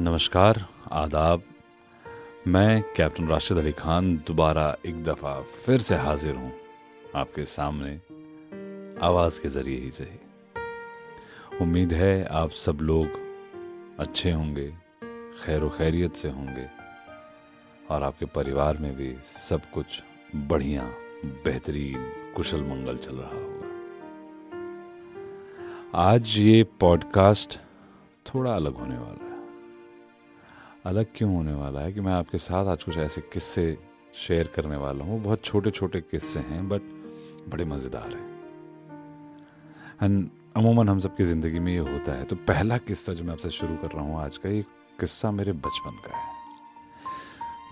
नमस्कार, आदाब। मैं कैप्टन राशिद अली खान दोबारा एक दफ़ा फिर से हाजिर हूँ आपके सामने आवाज़ के ज़रिए ही सही उम्मीद है आप सब लोग अच्छे होंगे, खैर खैरियत से होंगे और आपके परिवार में भी सब कुछ बढ़िया, बेहतरीन, कुशल मंगल चल रहा होगा। आज ये पॉडकास्ट थोड़ा अलग होने वाला है। अलग क्यों होने वाला है कि मैं आपके साथ आज कुछ ऐसे किस्से शेयर करने वाला हूँ? बहुत छोटे छोटे किस्से हैं बट बड़े मज़ेदार हैं। एंड अमूमन हम सबकी ज़िंदगी में ये होता है। तो पहला किस्सा जो मैं आपसे शुरू कर रहा हूँ आज का, ये किस्सा मेरे बचपन का है।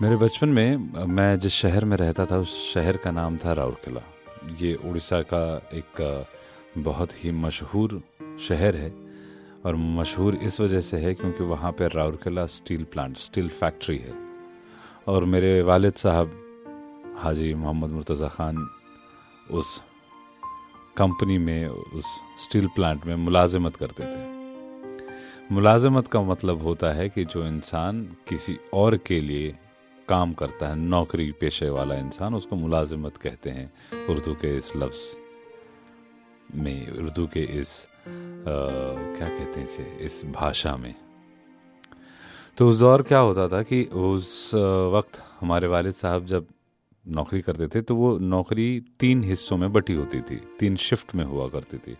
मेरे बचपन में मैं जिस शहर में रहता था, उस शहर का नाम था राउरकेला। ये उड़ीसा का एक बहुत ही मशहूर शहर है। और मशहूर इस वजह से है क्योंकि वहाँ पर Rourkela steel plant, steel factory है। और मेरे वालिद साहब हाजी मोहम्मद मुर्तज़ा ख़ान उस कंपनी में, उस स्टील प्लांट में मुलाजमत करते थे। मुलाजमत का मतलब होता है कि जो इंसान किसी और के लिए काम करता है, नौकरी पेशे वाला इंसान, उसको मुलाजमत कहते हैं उर्दू के इस लफ्ज़ में, उर्दू के इस क्या कहते हैं इसे? इस भाषा में। तो उस दौर क्या होता था कि उस वक्त हमारे वालिद साहब जब नौकरी करते थे तो वो नौकरी तीन हिस्सों में बटी होती थी, तीन शिफ्ट में हुआ करती थी।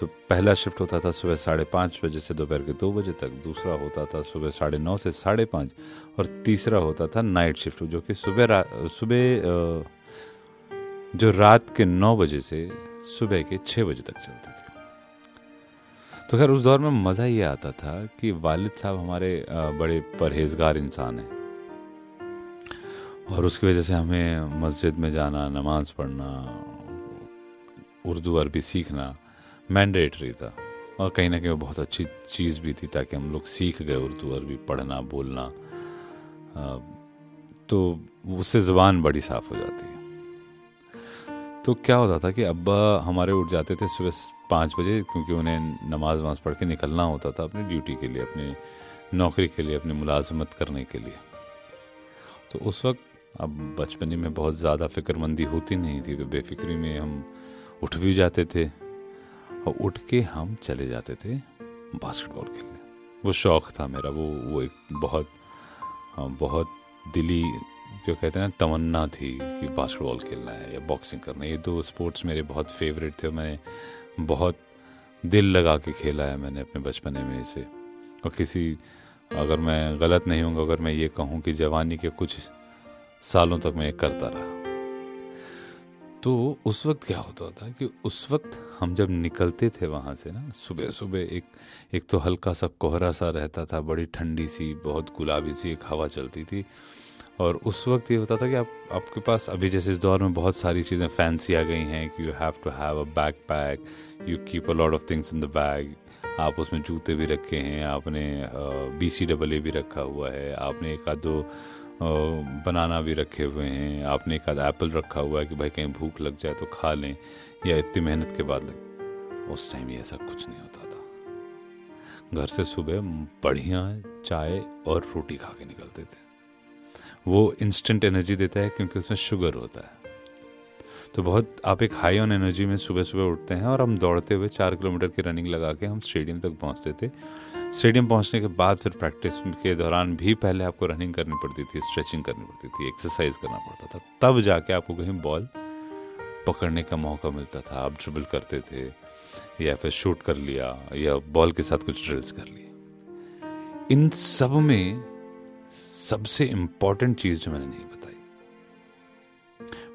तो पहला शिफ्ट होता था सुबह साढ़े पाँच बजे से दोपहर के दो बजे तक, दूसरा होता था सुबह साढ़े नौ से साढ़े पाँच, और तीसरा होता था नाइट शिफ्ट जो कि सुबह सुबह जो रात के नौ बजे से सुबह के छः बजे तक चलते थे। तो खैर, उस दौर में मज़ा ये आता था कि वालिद साहब हमारे बड़े परहेजगार इंसान हैं। और उसकी वजह से हमें मस्जिद में जाना, नमाज़ पढ़ना, उर्दू, अरबी सीखना मैंडेटरी था। और कहीं ना कहीं वो बहुत अच्छी चीज़ भी थी ताकि हम लोग सीख गए उर्दू, अरबी पढ़ना, बोलना। तो उससे ज़बान बड़ी साफ़ हो जाती। है तो क्या होता था कि अब्बा हमारे उठ जाते थे सुबह पाँच बजे, क्योंकि उन्हें नमाज़ वमाज पढ़ के निकलना होता था अपनी ड्यूटी के लिए, अपनी नौकरी के लिए, अपनी मुलाजमत करने के लिए। तो उस वक्त, अब बचपने में बहुत ज़्यादा फिक्रमंदी होती नहीं थी तो बेफिक्री में हम उठ भी जाते थे और उठ के हम चले जाते थे बास्केटबॉल खेलने। वो शौक़ था मेरा, वो वो एक बहुत बहुत दिली जो कहते हैं ना, तमन्ना थी कि बास्केटबॉल खेलना है या बॉक्सिंग करना है। ये दो स्पोर्ट्स मेरे बहुत फेवरेट थे मैं बहुत दिल लगा के खेला है मैंने अपने बचपने में इसे। और किसी, अगर मैं गलत नहीं हूँ, अगर मैं ये कहूँ कि जवानी के कुछ सालों तक मैं ये करता रहा। तो उस वक्त क्या होता था कि उस वक्त हम जब निकलते थे वहाँ से ना सुबह सुबह एक एक तो हल्का सा कोहरा सा रहता था, बड़ी ठंडी सी, बहुत गुलाबी सी एक हवा चलती थी। और उस वक्त ये होता था कि आप, आपके पास अभी जैसे इस दौर में बहुत सारी चीज़ें फैंसी आ गई हैं कि you have to have a backpack you keep a lot of things in the bag आप उसमें जूते भी रखे हैं, आपने बी सी डबल ए भी रखा हुआ है, आपने एक आध दो बनाना भी रखे हुए हैं, आपने एक आध एप्पल रखा हुआ है कि भाई कहीं भूख लग जाए तो खा लें, या इतनी मेहनत के बाद लगे उस टाइम ये ऐसा कुछ नहीं होता था। घर से सुबह बढ़िया चाय और रोटी खा के निकलते थे। वो इंस्टेंट एनर्जी देता है क्योंकि उसमें शुगर होता है। तो बहुत, आप एक हाई ऑन एनर्जी में सुबह सुबह उठते हैं और हम दौड़ते हुए चार किलोमीटर की रनिंग लगा के हम स्टेडियम तक पहुँचते थे। स्टेडियम पहुँचने के बाद फिर प्रैक्टिस के दौरान भी पहले आपको रनिंग करनी पड़ती थी स्ट्रेचिंग करनी पड़ती थी एक्सरसाइज करना पड़ता था। तब जाके आपको कहीं बॉल पकड़ने का मौका मिलता था। आप ड्रिबल करते थे या फिर शूट कर लिया या बॉल के साथ कुछ ड्रिल्स कर लिए। इन सब में सबसे इंपॉर्टेंट चीज़ जो मैंने नहीं बताई।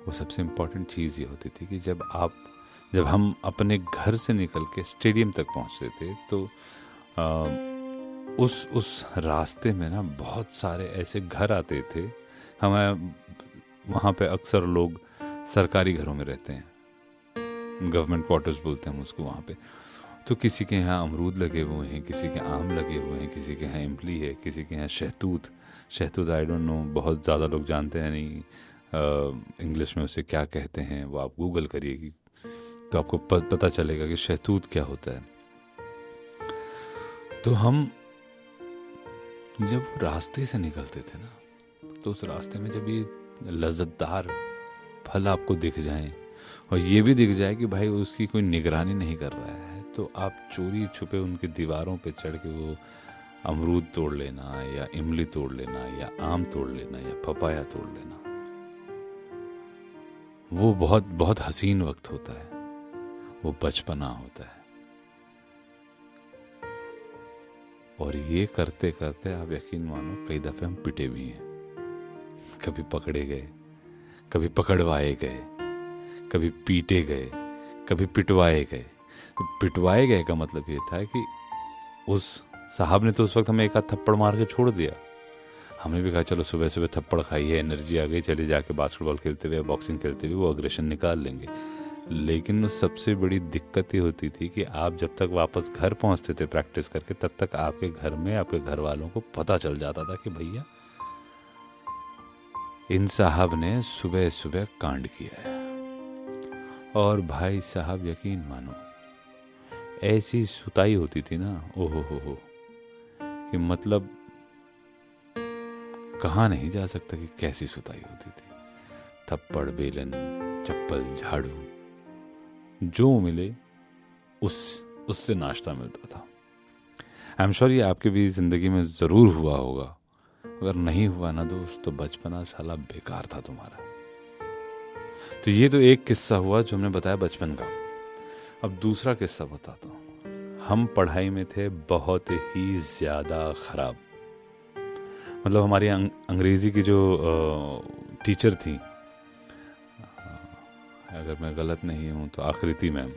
वो सबसे इंपॉर्टेंट चीज़ ये होती थी कि जब आप जब हम अपने घर से निकल के स्टेडियम तक पहुँचते थे तो आ, उस उस रास्ते में ना बहुत सारे ऐसे घर आते थे। हमें वहाँ पे अक्सर लोग सरकारी घरों में रहते हैं। गवर्नमेंट क्वार्टर्स बोलते हैं हम उसको वहाँ पे। तो किसी के यहाँ अमरूद लगे हुए हैं, किसी के आम लगे हुए हैं, किसी के यहाँ इमली है, किसी के यहाँ शहतूत। शहतूत आई डोंट नो बहुत ज़्यादा लोग जानते हैं नहीं इंग्लिश में उसे क्या कहते हैं, वो आप गूगल करिए तो आपको पता चलेगा कि शहतूत क्या होता है। तो हम, जब रास्ते से निकलते थे ना तो उस रास्ते में जब ये लज्जतदार फल आपको दिख जाए, और ये भी दिख जाए कि भाई उसकी कोई निगरानी नहीं कर रहा है। तो आप चोरी छुपे उनकी दीवारों पे चढ़ के वो अमरूद तोड़ लेना, या इमली तोड़ लेना, या आम तोड़ लेना, या पपाया तोड़ लेना। वो बहुत बहुत हसीन वक्त होता है। वो बचपना होता है। और ये करते करते आप यकीन मानो कई दफे हम पिटे भी हैं। कभी पकड़े गए, कभी पकड़वाए गए, कभी पीटे गए, कभी पिटवाए गए। पिटवाए गए का मतलब ये था कि उस साहब ने तो उस वक्त हमें एक आध थप्पड़ मार के छोड़ दिया। हमें भी कहा, चलो सुबह सुबह थप्पड़ खाई है, एनर्जी आ गई, चले जाके बास्केटबॉल खेलते हुए बॉक्सिंग खेलते हुए, वो अग्रेशन निकाल लेंगे। लेकिन सबसे बड़ी दिक्कत ये होती थी कि आप जब तक वापस घर पहुँचते थे प्रैक्टिस करके, तब तक आपके घर में, आपके घर वालों को पता चल जाता था कि भैया, इन साहब ने सुबह सुबह कांड किया है। और भाई साहब, यकीन मानो ऐसी सुताई होती थी ना ओहो हो हो कि मतलब कहा नहीं जा सकता कि कैसी सुताई होती थी। थप्पड़, बेलन, चप्पल, झाड़ू, जो मिले, उस, उससे नाश्ता मिलता था। आई एम श्योर ये आपके भी ज़िंदगी में ज़रूर हुआ होगा। अगर नहीं हुआ ना दोस्त तो बचपना साला बेकार था तुम्हारा। तो ये तो एक किस्सा हुआ जो हमने बताया बचपन का। अब दूसरा किस्सा बताता हूँ। हम पढ़ाई में थे बहुत ही ज़्यादा ख़राब। मतलब हमारी अंग, अंग्रेज़ी की जो टीचर थी अगर मैं गलत नहीं हूँ तो आकृति मैम।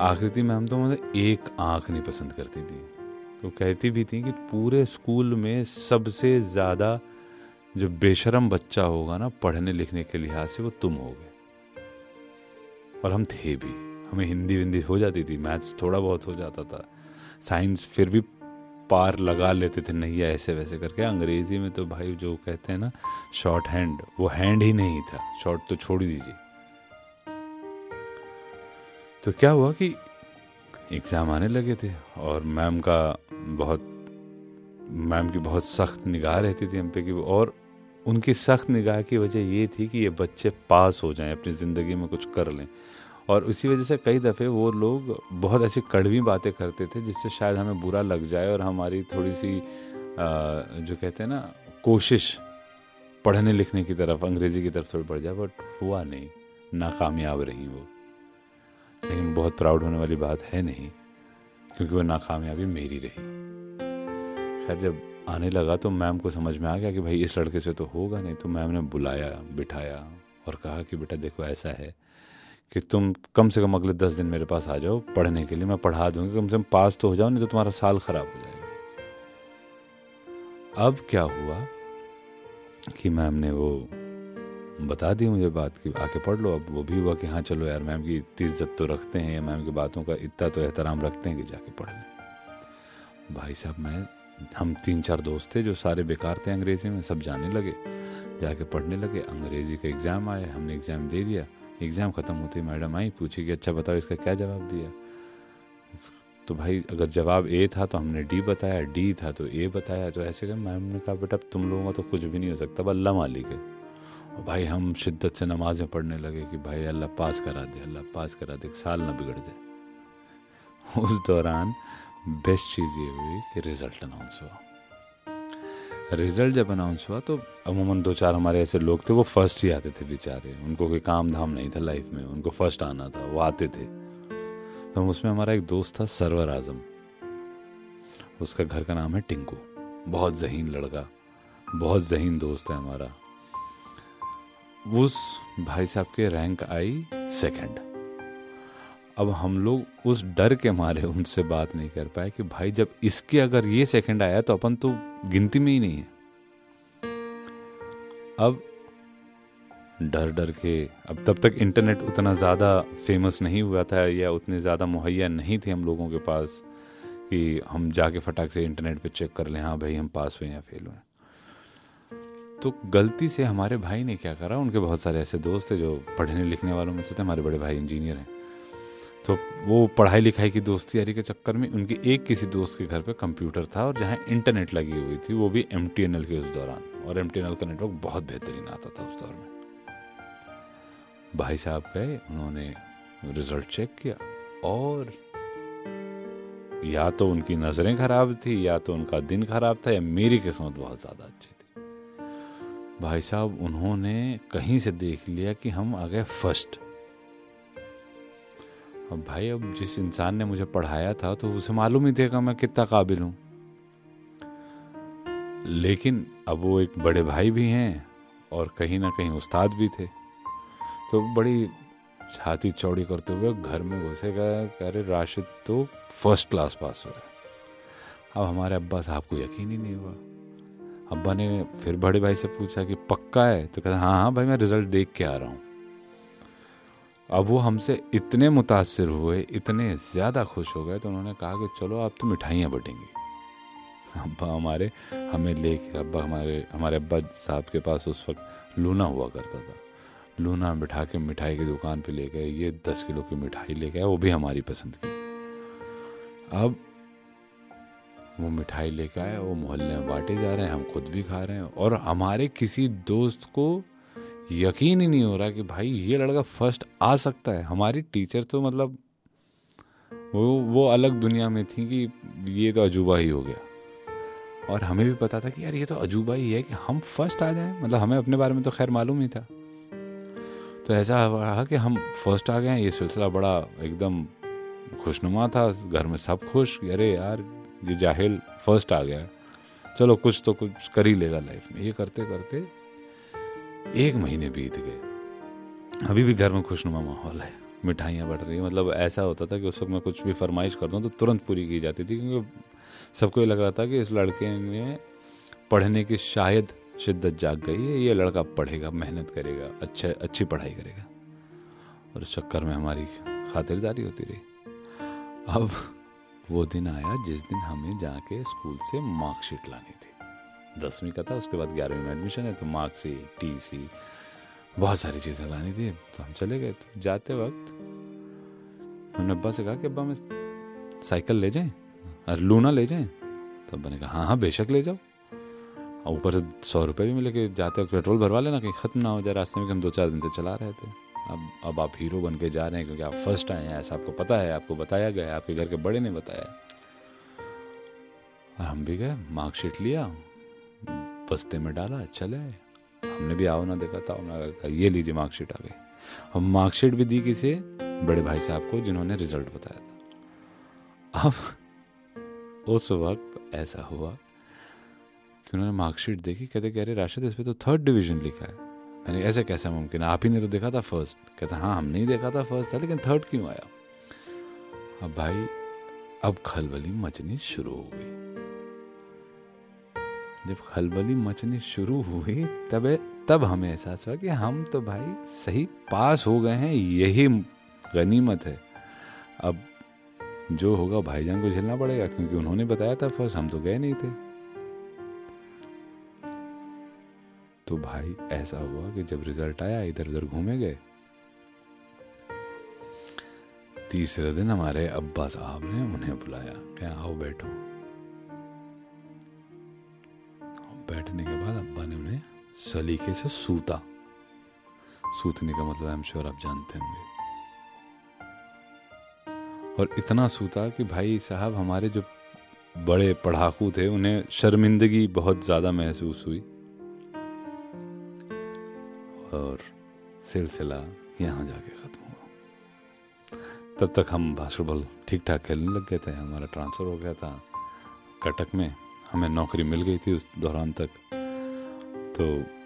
आकृति मैम तो मतलब एक आँख नहीं पसंद करती थी। वो कहती भी थी कि पूरे स्कूल में सबसे ज़्यादा जो बेशरम बच्चा होगा ना पढ़ने लिखने के लिहाज से वो तुम होगे। और हम थे भी। हमें हिंदी विंदी हो जाती थी, मैथ्स थोड़ा बहुत हो जाता था। साइंस फिर भी पार लगा लेते थे, नहीं ऐसे वैसे करके। अंग्रेज़ी में तो भाई जो कहते हैं ना शॉर्ट हैंड वो हैंड ही नहीं था। शॉर्ट तो छोड़ दीजिए। तो क्या हुआ कि एग्ज़ाम आने लगे थे और मैम का बहुत मैम की बहुत सख्त निगाह रहती थी हम पे कि और उनकी सख्त निगाह की वजह ये थी कि ये बच्चे पास हो जाएँ, अपनी ज़िंदगी में कुछ कर लें। और उसी वजह से कई दफ़े वो लोग बहुत ऐसी कड़वी बातें करते थे, जिससे शायद हमें बुरा लग जाए और हमारी थोड़ी सी जो कहते हैं ना, कोशिश पढ़ने लिखने की तरफ़, अंग्रेज़ी की तरफ़ थोड़ी बढ़ जाए, बट हुआ नहीं। नाकामयाब रही वो। लेकिन बहुत प्राउड होने वाली बात है नहीं, क्योंकि वो नाकामयाबी मेरी रही। खैर, जब आने लगा तो मैम को समझ में आ गया कि भाई इस लड़के से तो होगा नहीं तो मैम ने बुलाया, बिठाया और कहा कि बेटा देखो ऐसा है कि तुम कम से कम अगले दस दिन मेरे पास आ जाओ पढ़ने के लिए, मैं पढ़ा दूँगी, कम से कम पास तो हो जाओ, नहीं तो तुम्हारा साल खराब हो जाएगा। अब क्या हुआ कि मैम ने वो बता दी मुझे बात कि आके पढ़ लो, अब वो भी हुआ कि हाँ चलो यार, मैम की इतनी इज़्ज़त तो रखते हैं, या मैम की बातों का इतना तो एहतराम रखते हैं कि जाके पढ़ लें। भाई साहब, मैं, हम तीन चार दोस्त थे जो सारे बेकार थे अंग्रेज़ी में, सब जाने लगे, जाके पढ़ने लगे, अंग्रेज़ी का एग्ज़ाम आया, हमने एग्ज़ाम दे दिया एग्ज़ाम ख़त्म होती मैडम आई, पूछी कि अच्छा बताओ, इसका क्या जवाब दिया? तो भाई, अगर जवाब ए था तो हमने डी बताया, डी था तो ए बताया तो ऐसे कर मैम ने कहा, बेटा, तुम लोगों का तो कुछ भी नहीं हो सकता अल्लाह मालिक है। और भाई, हम शिद्दत से नमाजें पढ़ने लगे कि भाई, अल्लाह पास करा दे, अल्लाह पास करा दे साल ना बिगड़ जाए। उस दौरान बेस्ट चीज़ ये हुई कि रिज़ल्ट अनाउंस हुआ। रिज़ल्ट जब अनाउंस हुआ तो अमूमन दो चार हमारे ऐसे लोग थे, वो फ़र्स्ट ही आते थे बेचारे। उनको कोई काम धाम नहीं था लाइफ में, उनको फ़र्स्ट आना था, वो आते थे। तो हम उसमें हमारा एक दोस्त था, सरवर आज़म। उसका घर का नाम है टिंकू। बहुत जहीन लड़का, बहुत जहीन दोस्त है हमारा। उस भाई साहब के रैंक आई सेकंड अब हम लोग उस डर के मारे उनसे बात नहीं कर पाए कि भाई जब इसके अगर ये सेकंड आया तो अपन तो गिनती में ही नहीं है। अब डर डर के, अब तब तक इंटरनेट उतना ज़्यादा फ़ेमस नहीं हुआ था या उतने ज़्यादा मुहैया नहीं थे हम लोगों के पास कि हम जाके फटाक से इंटरनेट पे चेक कर लें हाँ भाई हम पास हुए या फेल हुए तो गलती से हमारे भाई ने क्या करा? उनके बहुत सारे ऐसे दोस्त थे जो पढ़ने लिखने वालों में से थे, हमारे बड़े भाई इंजीनियर हैं। तो वो पढ़ाई लिखाई की दोस्ती यारी के चक्कर में उनके एक किसी दोस्त के घर पे कंप्यूटर था और जहाँ इंटरनेट लगी हुई थी, वो भी एमटीएनएल के उस दौरान। और एमटीएनएल का नेटवर्क बहुत बेहतरीन आता था उस दौर में। भाई साहब गए, उन्होंने रिज़ल्ट चेक किया और या तो उनकी नज़रें खराब थी, या तो उनका दिन खराब था, या मेरी किस्मत बहुत ज़्यादा अच्छी थी। भाई साहब, उन्होंने कहीं से देख लिया कि हम आ गए फ़र्स्ट अब भाई, अब जिस इंसान ने मुझे पढ़ाया था तो उसे मालूम ही थे मैं कितना काबिल हूँ। लेकिन अब वो एक बड़े भाई भी हैं और कहीं ना कहीं उस्ताद भी थे। तो बड़ी छाती चौड़ी करते हुए घर में घुसेगा कह रहे, राशिद तो फ़र्स्ट क्लास पास हुआ है। अब हमारे अब्बा साहब को यकीन ही नहीं हुआ। अब्बा ने फिर बड़े भाई से पूछा कि पक्का है? तो कहता हाँ हाँ भाई, मैं रिज़ल्ट देख के आ रहा हूँ। अब वो हमसे इतने मुतासर हुए, इतने ज़्यादा खुश हो गए तो उन्होंने कहा कि चलो आप तो मिठाइयाँ बटेंगी। अब्बा हमारे, हमें लेके, अब्बा हमारे हमारे अब्बा साहब के पास उस वक्त लूना हुआ करता था। लूना बिठा के मिठाई की दुकान पे ले गए, ये दस किलो की मिठाई ले गए वो भी हमारी पसंद की। अब वो मिठाई लेके आए, वो मोहल्ले में बांटे जा रहे हैं, हम खुद भी खा रहे हैं, और हमारे किसी दोस्त को यकीन ही नहीं हो रहा कि भाई ये लड़का फ़र्स्ट आ सकता है। हमारी टीचर तो मतलब वो वो अलग दुनिया में थी कि ये तो अजूबा ही हो गया। और हमें भी पता था कि यार ये तो अजूबा ही है कि हम फ़र्स्ट आ जाएँ। मतलब हमें अपने बारे में तो खैर मालूम ही था। तो ऐसा रहा कि हम फ़र्स्ट आ गए। ये सिलसिला बड़ा एकदम खुशनुमा था। घर में सब खुश। अरे यार, ये जाहिल फ़र्स्ट आ गया। चलो कुछ तो कुछ कर ही लेगा लाइफ में। ये करते करते एक महीने बीत गए। अभी भी घर में खुशनुमा माहौल है। मिठाइयाँ बढ़ रही है। मतलब ऐसा होता था कि उस वक्त मैं कुछ भी फरमाइश करता हूँ तो तुरंत पूरी की जाती थी क्योंकि सबको ये लग रहा था कि इस लड़के ने पढ़ने की शायद शिद्दत जाग गई है। ये लड़का पढ़ेगा, मेहनत करेगा अच्छा अच्छी पढ़ाई करेगा। और उस चक्कर में हमारी खातिरदारी होती रही। अब वो दिन आया जिस दिन हमें जाके स्कूल से मार्कशीट लानी थी। दसवीं का था, उसके बाद ग्यारहवीं में एडमिशन है तो मार्कशीट टी सी बहुत सारी चीज़ें लानी थी। तो हम चले गए तो जाते वक्त उन्होंने अब्बा से कहा कि, अब्बा, मैं साइकिल ले जाएँ और लूना ले जाएँ? तो अब्बा ने कहा हाँ हाँ बेशक ले जाओ। और ऊपर से सौ रुपये भी मिले कि जाते वक्त पेट्रोल भरवा लेना, कहीं ख़त्म ना हो जाए रास्ते में कि हम दो चार दिन से चला रहे थे। अब अब आप हीरो बन के जा रहे हैं क्योंकि आप फ़र्स्ट आए हैं, ऐसा आपको पता है, आपको बताया गया है, आपके घर के बड़े ने बताया। और हम भी गए मार्कशीट लिया बस्ते में डाला, चले। हमने भी आओ ना देखा था कहा ये लीजिए मार्कशीट आ गई हम मार्कशीट भी दी किसे बड़े भाई साहब को, जिन्होंने रिज़ल्ट बताया था। अब उस वक्त ऐसा हुआ कि उन्होंने मार्कशीट देखी, कहते, कह रहे, राशिद, इस पर तो थर्ड डिवीज़न लिखा है। मैंने ऐसे कैसा मुमकिन आप ही ने तो देखा था फ़र्स्ट कहता हाँ हमने ही देखा था फ़र्स्ट था, लेकिन थर्ड क्यों आया? अब भाई, अब खलबली मचनी शुरू हो गई। जब खलबली मचनी शुरू हुई, तब तब हमें एहसास हुआ कि हम तो भाई सही पास हो गए हैं, यही गनीमत है। अब जो होगा भाईजान को झेलना पड़ेगा, क्योंकि उन्होंने बताया था फ़र्स्ट, हम तो गए नहीं थे। तो भाई ऐसा हुआ कि जब रिज़ल्ट आया इधर उधर घूमे गए। तीसरे दिन हमारे अब्बा साहब ने उन्हें बुलाया क्या आओ बैठो। सलीके से सूता। सूतने का मतलब हम श्योर आप जानते होंगे। और इतना सूता कि भाई साहब, हमारे जो बड़े पढ़ाकू थे, उन्हें शर्मिंदगी बहुत ज़्यादा महसूस हुई। और सिलसिला यहाँ जाके ख़त्म हुआ। तब तक हम बास्केटबॉल ठीक ठाक खेलने लग गए थे। हमारा ट्रांसफ़र हो गया था कटक में। हमें नौकरी मिल गई थी उस दौरान तक। तो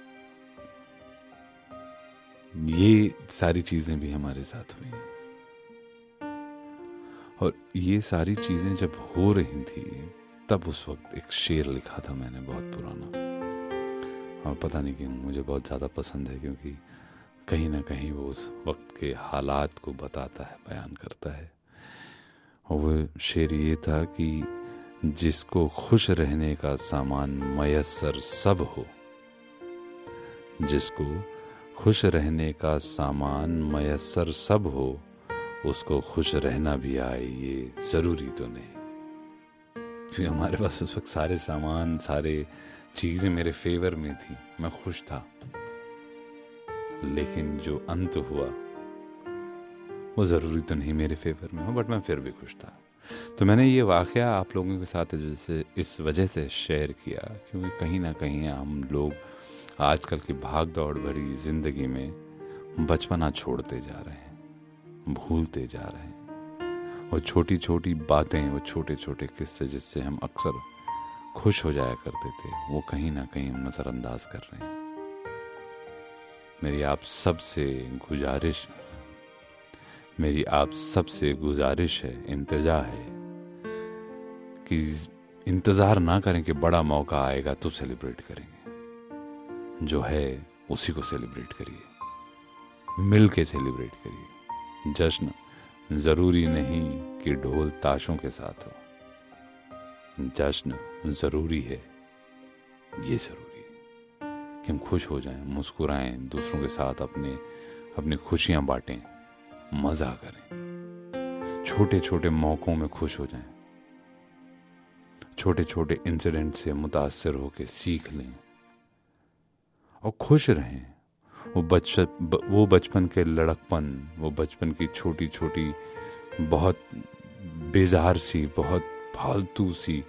ये सारी चीज़ें भी हमारे साथ हुई हैं। और ये सारी चीज़ें जब हो रही थी, तब उस वक्त एक शेर लिखा था मैंने बहुत पुराना। और पता नहीं क्यों, मुझे बहुत ज़्यादा पसंद है क्योंकि कहीं ना कहीं वो उस वक्त के हालात को बताता है, बयान करता है। और वो शेर ये था कि जिसको खुश रहने का सामान मयसर सब हो, जिसको खुश रहने का सामान मयसर सब हो, उसको खुश रहना भी आए, ये ज़रूरी तो नहीं। क्योंकि हमारे पास उस वक्त सारे सामान, सारे चीज़ें मेरे फेवर में थी, मैं खुश था। लेकिन जो अंत हुआ, वो ज़रूरी तो नहीं मेरे फेवर में हो, बट मैं फिर भी खुश था। तो मैंने ये वाक़ आप लोगों के साथ जैसे इस वजह से शेयर किया, क्योंकि कहीं ना कहीं हम लोग आजकल की भाग दौड़ भरी ज़िंदगी में बचपना छोड़ते जा रहे हैं, भूलते जा रहे हैं। वो छोटी छोटी बातें, वो छोटे छोटे किस्से जिससे हम अक्सर खुश हो जाया करते थे, वो कहीं ना कहीं नज़रअंदाज कर रहे हैं। मेरी आप सबसे गुजारिश, मेरी आप सबसे गुजारिश है इंतजा है कि इंतज़ार ना करें कि बड़ा मौका आएगा तो सेलिब्रेट करेंगे। जो है, उसी को सेलिब्रेट करिए। मिल के सेलिब्रेट करिए। जश्न ज़रूरी नहीं कि ढोल ताशों के साथ हो। जश्न ज़रूरी है, ये ज़रूरी कि हम खुश हो जाएँ, मुस्कुराएँ, दूसरों के साथ अपने, अपनी खुशियाँ बांटें, मज़ा करें। छोटे छोटे मौकों में खुश हो जाएँ। छोटे छोटे इंसिडेंट से मुतासर होकर सीख लें। और खुश रहें। वो बच वो बचपन के लड़कपन, वो बचपन की छोटी छोटी बहुत बेजार सी, बहुत फालतू सी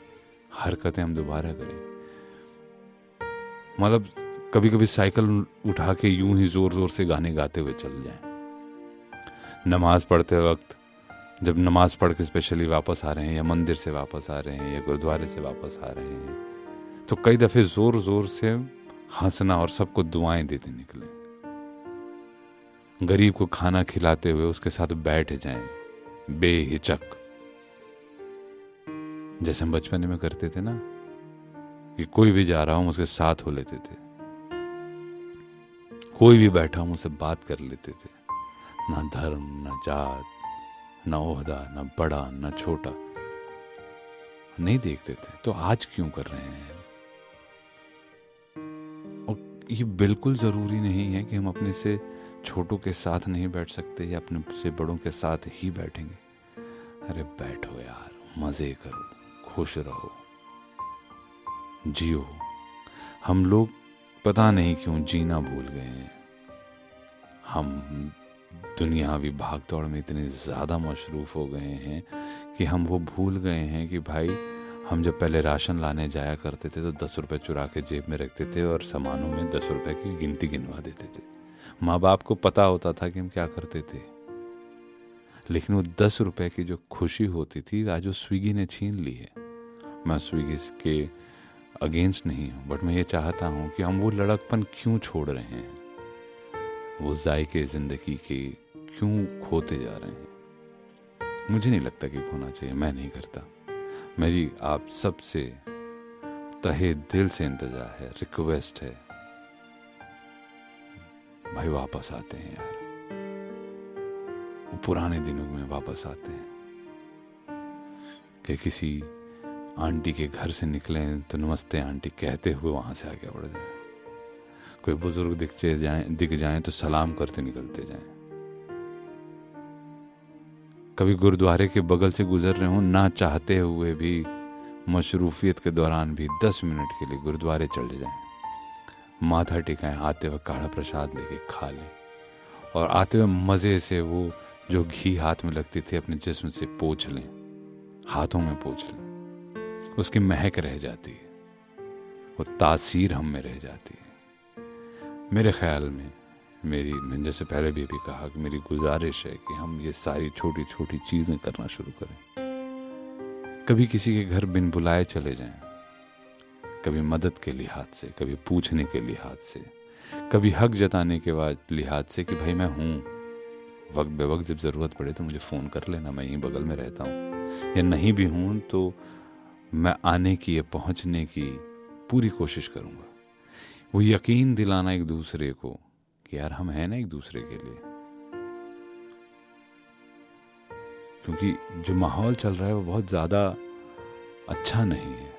हरकतें हम दोबारा करें। मतलब कभी कभी साइकिल उठा के यूँ ही ज़ोर ज़ोर से गाने गाते हुए चल जाएँ। नमाज़ पढ़ते वक्त, जब नमाज़ पढ़ के स्पेशली वापस आ रहे हैं या मंदिर से वापस आ रहे हैं या गुरुद्वारे से वापस आ रहे हैं तो कई दफ़े ज़ोर ज़ोर से हंसना और सबको दुआएँ देते निकले। गरीब को खाना खिलाते हुए उसके साथ बैठ जाएँ, बेहिचक। जैसे हम बचपन में करते थे ना, कि कोई भी जा रहा हूँ उसके साथ हो लेते थे। कोई भी बैठा हूँ उससे बात कर लेते थे। ना धर्म, ना जात, ना ओहदा, ना बड़ा, ना छोटा। नहीं देखते थे। तो आज क्यों कर रहे हैं? ये बिल्कुल ज़रूरी नहीं है कि हम अपने से छोटों के साथ नहीं बैठ सकते या अपने से बड़ों के साथ ही बैठेंगे। अरे बैठो यार, मज़े करो, खुश रहो। जियो, हम लोग पता नहीं क्यों जीना भूल गए हैं। हम दुनियावी भाग दौड़ में इतने ज़्यादा मशरूफ़ हो गए हैं कि हम वो भूल गए हैं कि भाई हम जब पहले राशन लाने जाया करते थे तो दस रुपये चुरा के जेब में रखते थे और सामानों में दस रुपये की गिनती गिनवा देते थे। माँ बाप को पता होता था कि हम क्या करते थे। लेकिन वो दस रुपये की जो खुशी होती थी, आज वो स्विगी ने छीन ली है। मैं स्विगी के अगेंस्ट नहीं हूँ, बट मैं ये चाहता हूँ कि हम वो लड़कपन क्यों छोड़ रहे हैं? वो जायके ज़िंदगी के क्यों खोते जा रहे हैं? मुझे नहीं लगता कि खोना चाहिए, मैं नहीं करता। मेरी आप सबसे तहे दिल से इंतज़ार है रिक्वेस्ट है। भाई वापस आते हैं यार। वो पुराने दिनों में वापस आते हैं। कि किसी आंटी के घर से निकले तो नमस्ते आंटी, कहते हुए वहाँ से आगे बढ़ जाए। कोई बुज़ुर्ग दिखते जाए, दिख जाए तो सलाम करते निकलते जाएँ। कभी गुरुद्वारे के बगल से गुजर रहे हो, ना चाहते हुए भी मशरूफियत के दौरान भी दस मिनट के लिए गुरुद्वारे चले जाएँ। माथा टिकाएँ, आते हुए काढ़ा प्रसाद लेके खा लें। और आते हुए मज़े से वो जो घी हाथ में लगती थी, अपने जिस्म से पोछ लें। हाथों में पोछ लें। उसकी महक रह जाती है। वो तासीर हम में रह जाती है। मेरे ख्याल में मेरी मैंने जैसे पहले भी अभी कहा कि मेरी गुजारिश है कि हम ये सारी छोटी छोटी चीज़ें करना शुरू करें। कभी किसी के घर बिन बुलाए चले जाएँ। कभी मदद के लिहाज से, कभी पूछने के लिहाज से, कभी हक जताने के बाद लिहाज से कि भाई मैं हूँ। वक्त बे वक्त जब ज़रूरत पड़े तो मुझे फ़ोन कर लेना, मैं यहीं बगल में रहता हूँ। या नहीं भी हूँ तो मैं आने की या पहुँचने की पूरी कोशिश करूँगा। वो यकीन दिलाना एक दूसरे को कि यार हम हैं ना एक दूसरे के लिए। क्योंकि जो माहौल चल रहा है वो बहुत ज़्यादा अच्छा नहीं है।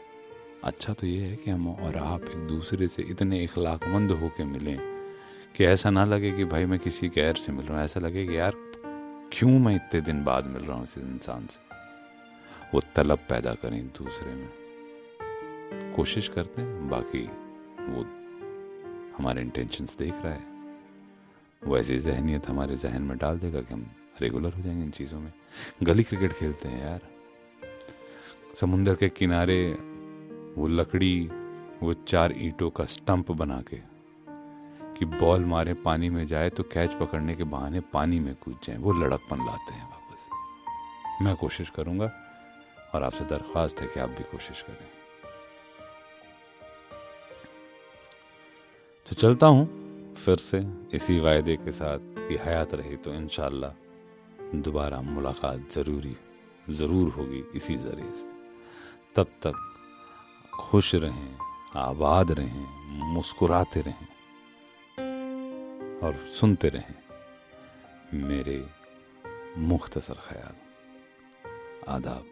अच्छा तो ये है कि हम और आप एक दूसरे से इतने इखलाकमंद होके मिलें कि ऐसा ना लगे कि भाई मैं किसी गैर से मिल रहा हूँ। ऐसा लगे कि यार क्यों मैं इतने दिन बाद मिल रहा हूँ इस इंसान से? वो तलब पैदा करें एक दूसरे में। कोशिश करते हैं, बाकी वो हमारे इंटेंशंस देख रहा है। वो ऐसी जहनीत हमारे जहन में डाल देगा कि हम रेगुलर हो जाएँगे इन चीज़ों में। गली क्रिकेट खेलते हैं यार। समुंदर के किनारे वो लकड़ी, वो चार ईंटों का स्टंप बना के कि बॉल मारे पानी में जाए तो कैच पकड़ने के बहाने पानी में कूद जाए। वो लड़कपन लाते हैं वापस। मैं कोशिश करूँगा और आपसे दरख्वास्त है कि आप भी कोशिश करें। तो चलता हूँ। फिर से इसी वायदे के साथ कि हयात रही तो इनशाला दोबारा मुलाकात ज़रूरी, ज़रूर होगी इसी ज़रिए से। तब तक खुश रहें, आबाद रहें, मुस्कुराते रहें और सुनते रहें मेरे मुख्तसर ख्याल, आदाब।